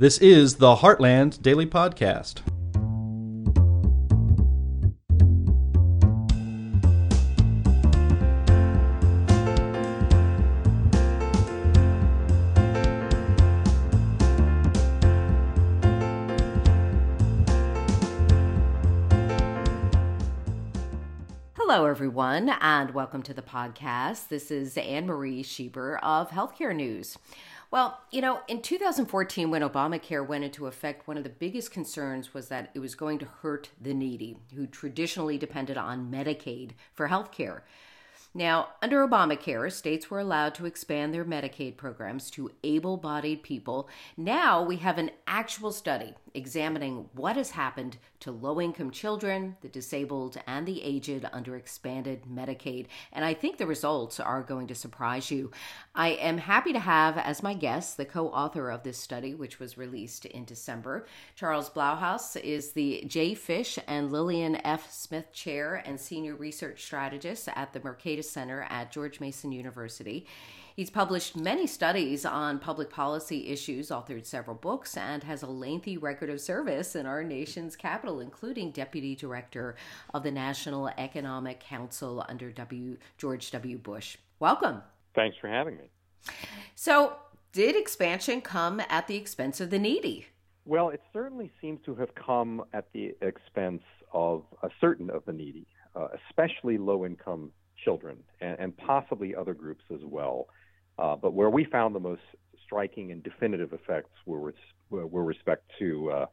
This is the Heartland Daily Podcast. Hello, everyone, and welcome to the podcast. This is Anne Marie Schieber of Healthcare News. Well, you know, in 2014, when Obamacare went into effect, one of the biggest concerns was that it was going to hurt the needy who traditionally depended on Medicaid for health care. Now, under Obamacare, states were allowed to expand their Medicaid programs to able bodied people. Now we have an actual study examining what has happened to low income children, the disabled, and the aged under expanded Medicaid. And I think the results are going to surprise you. I am happy to have as my guest the co author of this study, which was released in December. Charles Blahous is the J. Fish and Lillian F. Smith Chair and Senior Research Strategist at the Mercatus Center at George Mason University. He's published many studies on public policy issues, authored several books, and has a lengthy record of service in our nation's capital, including Deputy Director of the National Economic Council under W. George W. Bush. Welcome. Thanks for having me. So, did expansion come at the expense of the needy? Well, it certainly seems to have come at the expense of a certain of the needy, uh, especially low income children and, and, possibly other groups as well. Uh, but where we found the most striking and definitive effects were with, were respect to uh,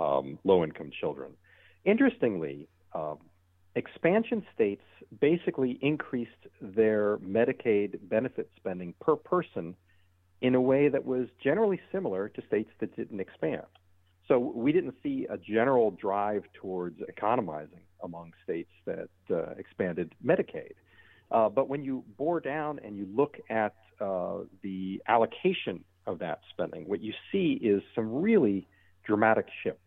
um, low-income children. Interestingly, um, expansion states basically increased their Medicaid benefit spending per person in a way that was generally similar to states that didn't expand. So we didn't see a general drive towards economizing among states that uh, expanded Medicaid. Uh, but when you bore down and you look at uh, the allocation of that spending, what you see is some really dramatic shifts.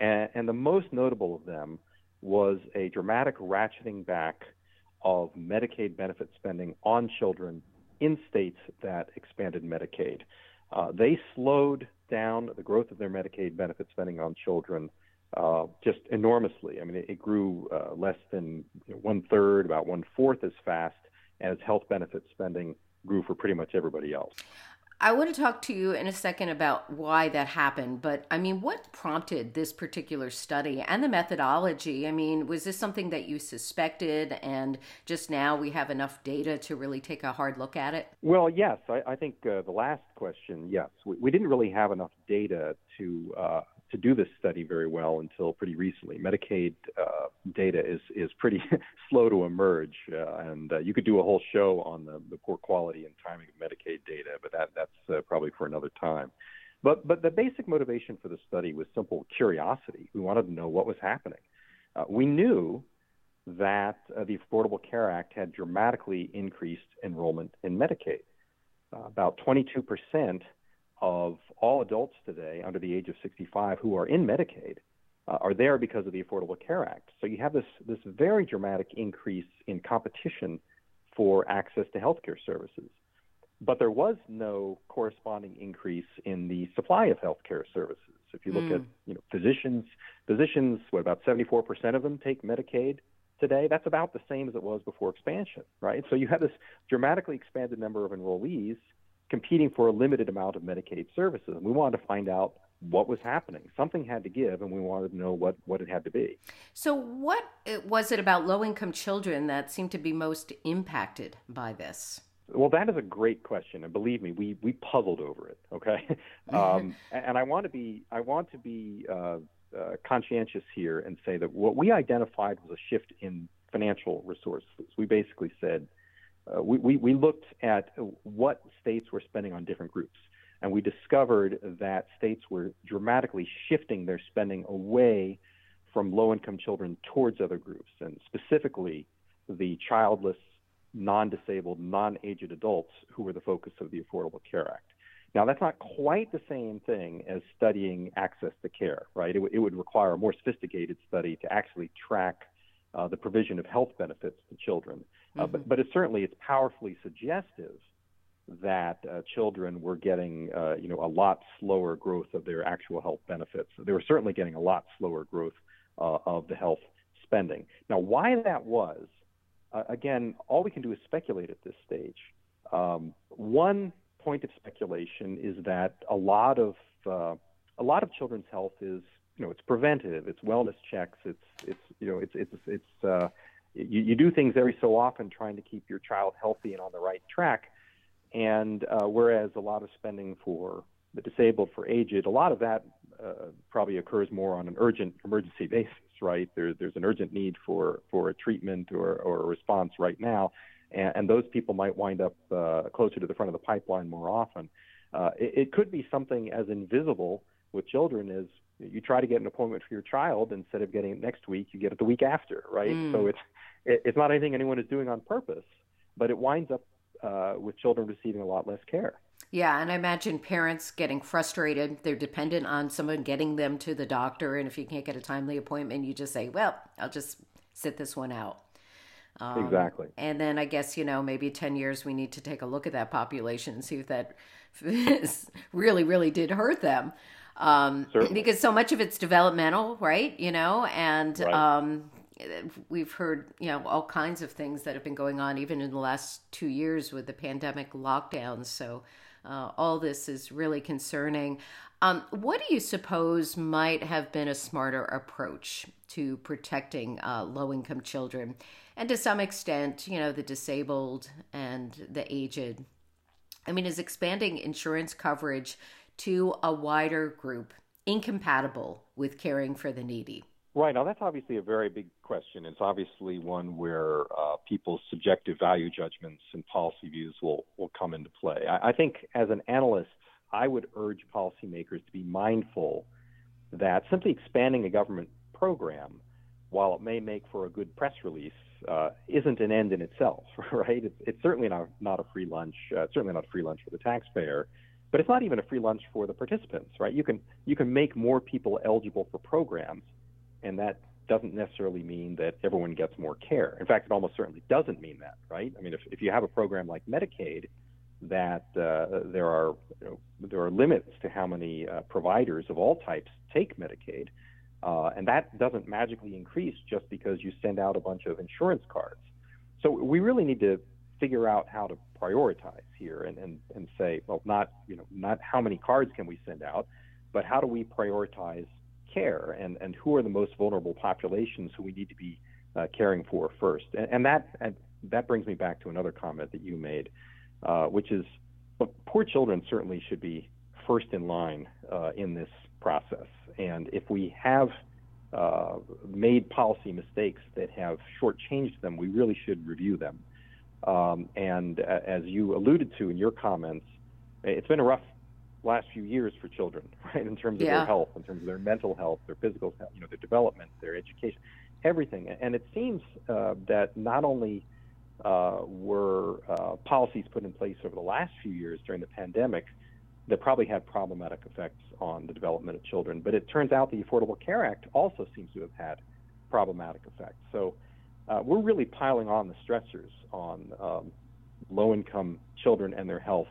And, and the most notable of them was a dramatic ratcheting back of Medicaid benefit spending on children in states that expanded Medicaid. Uh, they slowed down the growth of their Medicaid benefit spending on children uh, just enormously. I mean, it, it grew uh, less than you know, one third, about one fourth as fast as health benefit spending grew for pretty much everybody else. I want to talk to you in a second about why that happened, but I mean, what prompted this particular study and the methodology? I mean, was this something that you suspected and just now we have enough data to really take a hard look at it? Well, yes. I, I think uh, the last question, yes. We, we, didn't really have enough data to uh, to do this study very well until pretty recently. Medicaid uh, data is is pretty slow to emerge, uh, and uh, you could do a whole show on the, the poor quality and timing of Medicaid data, but that that's uh, probably for another time. But but the basic motivation for the study was simple curiosity. We wanted to know what was happening. Uh, we knew that uh, the Affordable Care Act had dramatically increased enrollment in Medicaid. about 22 percent of all adults today under the age of 65 who are in Medicaid uh, are there because of the Affordable Care Act. So you have this this very dramatic increase in competition for access to healthcare services. But there was no corresponding increase in the supply of healthcare services. If you look mm. at you know physicians, physicians, what about 74% of them take Medicaid today? That's about the same as it was before expansion, right? So you have this dramatically expanded number of enrollees competing for a limited amount of Medicaid services. And we wanted to find out what was happening. Something had to give, and we wanted to know what, what it had to be. So, what was it about low income children that seemed to be most impacted by this? Well, that is a great question, and believe me, we we puzzled over it. Okay, um, and I want to be I want to be uh, uh, conscientious here and say that what we identified was a shift in financial resources. We basically said uh, we, we, looked at what states were spending on different groups, and we discovered that states were dramatically shifting their spending away from low income children towards other groups, and specifically the childless, non disabled, non aged adults who were the focus of the Affordable Care Act. Now, that's not quite the same thing as studying access to care, right? It, w- it would require a more sophisticated study to actually track uh, the provision of health benefits to children. Uh, mm-hmm. but, but it certainly it's powerfully suggestive that uh, children were getting, uh, you know, a lot slower growth of their actual health benefits. They were certainly getting a lot slower growth uh, of the health spending. Now, why that was, uh, again, all we can do is speculate at this stage. Um, one point of speculation is that a lot of uh, a lot of children's health is, you know, it's preventative, it's wellness checks, it's it's you know, it's it's it's uh, you, you do things every so often trying to keep your child healthy and on the right track and uh, whereas a lot of spending for the disabled, for aged, a lot of that uh, probably occurs more on an urgent emergency basis, right? There, there's an urgent need for, for a treatment or, or a response right now, and, and those people might wind up uh, closer to the front of the pipeline more often. Uh, it, it could be something as invisible with children as you try to get an appointment for your child instead of getting it next week, you get it the week after, right? Mm. So it's it, it's not anything anyone is doing on purpose, but it winds up uh, with children receiving a lot less care. Yeah, and I imagine parents getting frustrated. They're dependent on someone getting them to the doctor, and if you can't get a timely appointment, you just say, "Well, I'll just sit this one out." Um, exactly. And then I guess you know maybe ten years we need to take a look at that population and see if that really, really did hurt them. Um, because so much of it's developmental, right? You know, and right. um, we've heard you know all kinds of things that have been going on even in the last two years with the pandemic lockdowns. So uh, all this is really concerning. Um, what do you suppose might have been a smarter approach to protecting uh, low income children and to some extent you know the disabled and the aged? I mean is expanding insurance coverage to a wider group incompatible with caring for the needy Right. Now, that's obviously a very big question. It's obviously one where uh, people's subjective value judgments and policy views will, will come into play. I, I think as an analyst, I would urge policymakers to be mindful that simply expanding a government program, while it may make for a good press release, uh, isn't an end in itself, right? It's, it's certainly not, not a free lunch, uh, certainly not a free lunch for the taxpayer, but it's not even a free lunch for the participants, right? You can, you can make more people eligible for programs and that doesn't necessarily mean that everyone gets more care. In fact, it almost certainly doesn't mean that, right? I mean, if, if you have a program like Medicaid, that uh, there are you know, there are limits to how many uh, providers of all types take Medicaid, uh, and that doesn't magically increase just because you send out a bunch of insurance cards. So we really need to figure out how to prioritize here and, and, and say, well, not you know not how many cards can we send out, but how do we prioritize care and, and who are the most vulnerable populations who we need to be uh, caring for first. And, and that and that brings me back to another comment that you made, uh, which is look, poor children certainly should be first in line uh, in this process. And if we have uh, made policy mistakes that have shortchanged them, we really should review them. Um, and as you alluded to in your comments, it's been a rough last few years for children, right? In terms of yeah. their health, in terms of their mental health, their physical health, you know, their development, their education, everything. And it seems uh, that not only uh, were uh, policies put in place over the last few years during the pandemic that probably had problematic effects on the development of children, but it turns out the Affordable Care Act also seems to have had problematic effects. So uh, we're really piling on the stressors on um, low-income children and their health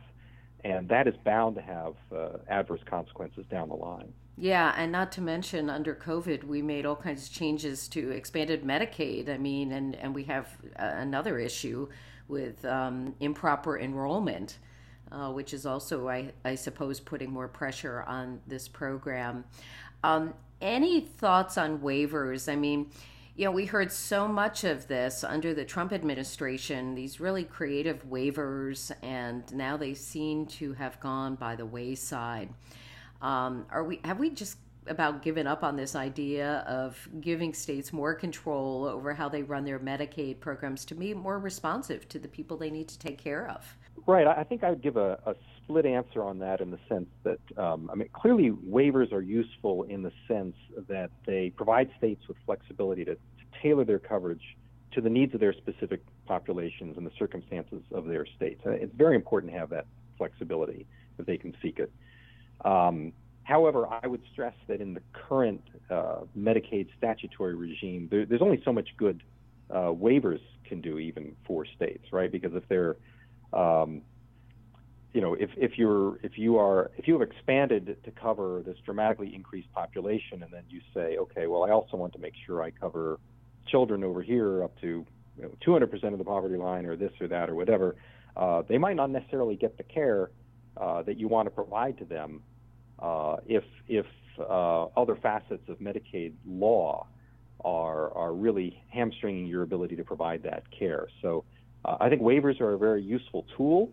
and that is bound to have uh, adverse consequences down the line. Yeah, and not to mention under COVID, we made all kinds of changes to expanded Medicaid. I mean, and, and we have uh, another issue with um, improper enrollment, uh, which is also, I, I suppose, putting more pressure on this program. Um, any thoughts on waivers? I mean, you know, we heard so much of this under the Trump administration, these really creative waivers, and now they seem to have gone by the wayside. Um, are we have we just about given up on this idea of giving states more control over how they run their Medicaid programs to be more responsive to the people they need to take care of? Right. I think I would give a, a split answer on that in the sense that, um, I mean, clearly waivers are useful in the sense that they provide states with flexibility to, to tailor their coverage to the needs of their specific populations and the circumstances of their states. And it's very important to have that flexibility that they can seek it. Um, however, I would stress that in the current uh, Medicaid statutory regime, there, there's only so much good uh, waivers can do even for states, right? Because if they're um, you know, if, if you're if you are if you have expanded to cover this dramatically increased population, and then you say, okay, well, I also want to make sure I cover children over here up to you know, 200% of the poverty line, or this or that or whatever, uh, they might not necessarily get the care uh, that you want to provide to them uh, if if uh, other facets of Medicaid law are are really hamstringing your ability to provide that care. So uh, I think waivers are a very useful tool.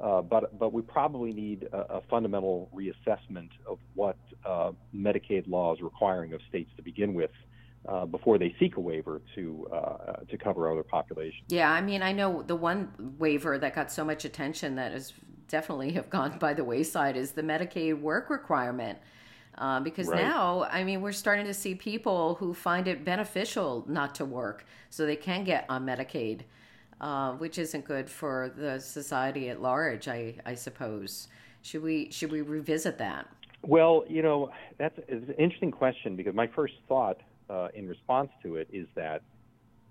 Uh, but but we probably need a, a fundamental reassessment of what Medicaid law is requiring of states to begin with. Uh, before they seek a waiver to uh, to cover other populations. Yeah, I mean, I know the one waiver that got so much attention that has definitely have gone by the wayside is the Medicaid work requirement. Uh, because right. now, I mean, we're starting to see people who find it beneficial not to work so they can get on Medicaid, uh, which isn't good for the society at large, I, I suppose. Should we should we revisit that? Well, you know, that's an interesting question because my first thought uh, in response to it is that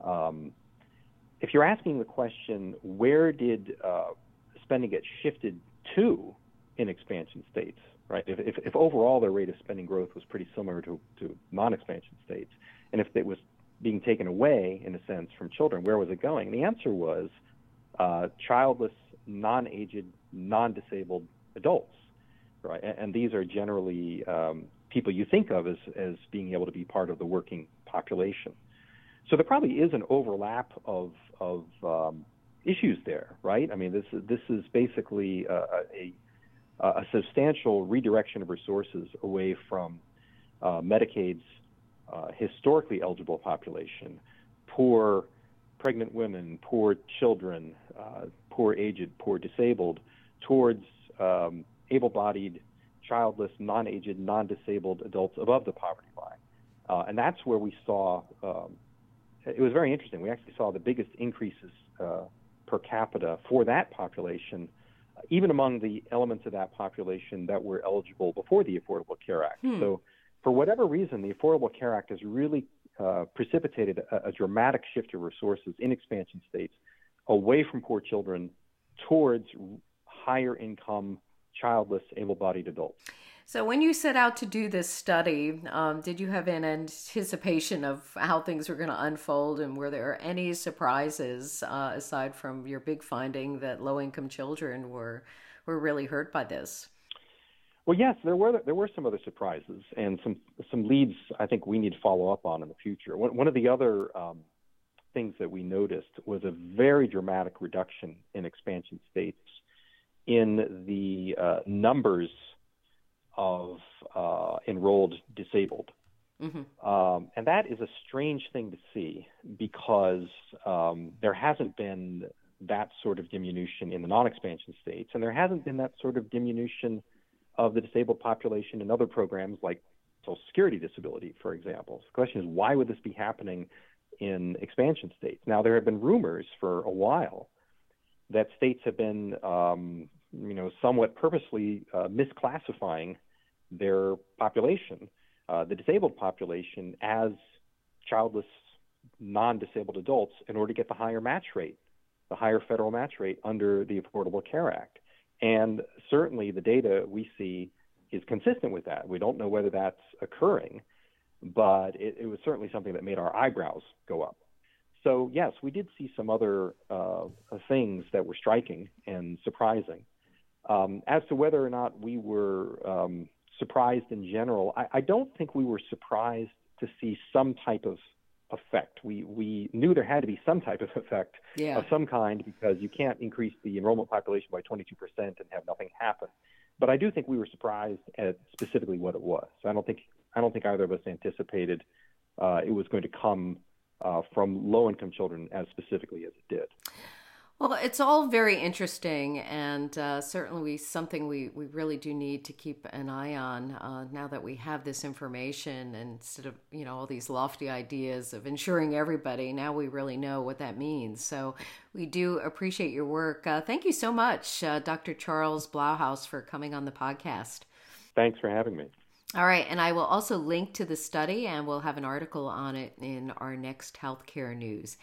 um, if you're asking the question, where did uh, spending get shifted to in expansion states? right? If, if, if, overall their rate of spending growth was pretty similar to, to non-expansion states, and if it was being taken away, in a sense, from children, where was it going? And the answer was uh, childless, non-aged, non-disabled adults, right? And, and these are generally um, people you think of as, as being able to be part of the working population. So there probably is an overlap of, of um, issues there, right? I mean, this, this is basically a, a a substantial redirection of resources away from uh, Medicaid's uh, historically eligible population, poor pregnant women, poor children, uh, poor aged, poor disabled, towards um, able bodied, childless, non aged, non disabled adults above the poverty line. Uh, and that's where we saw, um, it was very interesting. We actually saw the biggest increases uh, per capita for that population even among the elements of that population that were eligible before the Affordable Care Act. Hmm. So, for whatever reason, the Affordable Care Act has really uh, precipitated a, a, dramatic shift of resources in expansion states away from poor children towards higher income, childless, able bodied adults. So, when you set out to do this study, um, did you have an anticipation of how things were going to unfold, and were there any surprises uh, aside from your big finding that low-income children were were really hurt by this? Well, yes, there were there were some other surprises and some some leads I think we need to follow up on in the future. One, one of the other um, things that we noticed was a very dramatic reduction in expansion states in the uh, numbers of uh, enrolled disabled. Mm-hmm. Um, and that is a strange thing to see because um, there hasn't been that sort of diminution in the non expansion states, and there hasn't been that sort of diminution of the disabled population in other programs like Social Security disability, for example. So the question is, why would this be happening in expansion states? Now, there have been rumors for a while that states have been, um, you know, somewhat purposely uh, misclassifying their population, uh, the disabled population, as childless, non disabled adults in order to get the higher match rate, the higher federal match rate under the Affordable Care Act. And certainly the data we see is consistent with that. We don't know whether that's occurring, but it, it was certainly something that made our eyebrows go up. So, yes, we did see some other uh, things that were striking and surprising. Um, as to whether or not we were um, surprised in general. I, I don't think we were surprised to see some type of effect. We we knew there had to be some type of effect yeah. of some kind because you can't increase the enrollment population by 22% and have nothing happen. But I do think we were surprised at specifically what it was. I don't think I don't think either of us anticipated uh, it was going to come uh, from low-income children as specifically as it did. Well, it's all very interesting, and uh, certainly something we, we really do need to keep an eye on uh, now that we have this information. instead of you know all these lofty ideas of insuring everybody, now we really know what that means. So we do appreciate your work. Uh, thank you so much, uh, Dr. Charles Blahous, for coming on the podcast. Thanks for having me. All right, and I will also link to the study and we'll have an article on it in our next healthcare news.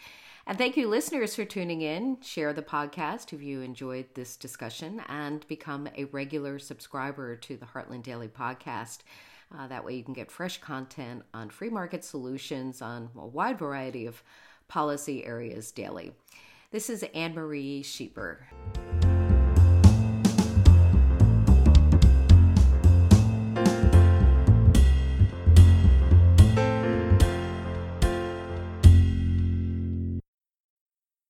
And thank you, listeners, for tuning in. Share the podcast if you enjoyed this discussion and become a regular subscriber to the Heartland Daily Podcast. Uh, that way, you can get fresh content on free market solutions on a wide variety of policy areas daily. This is Anne Marie Schieber.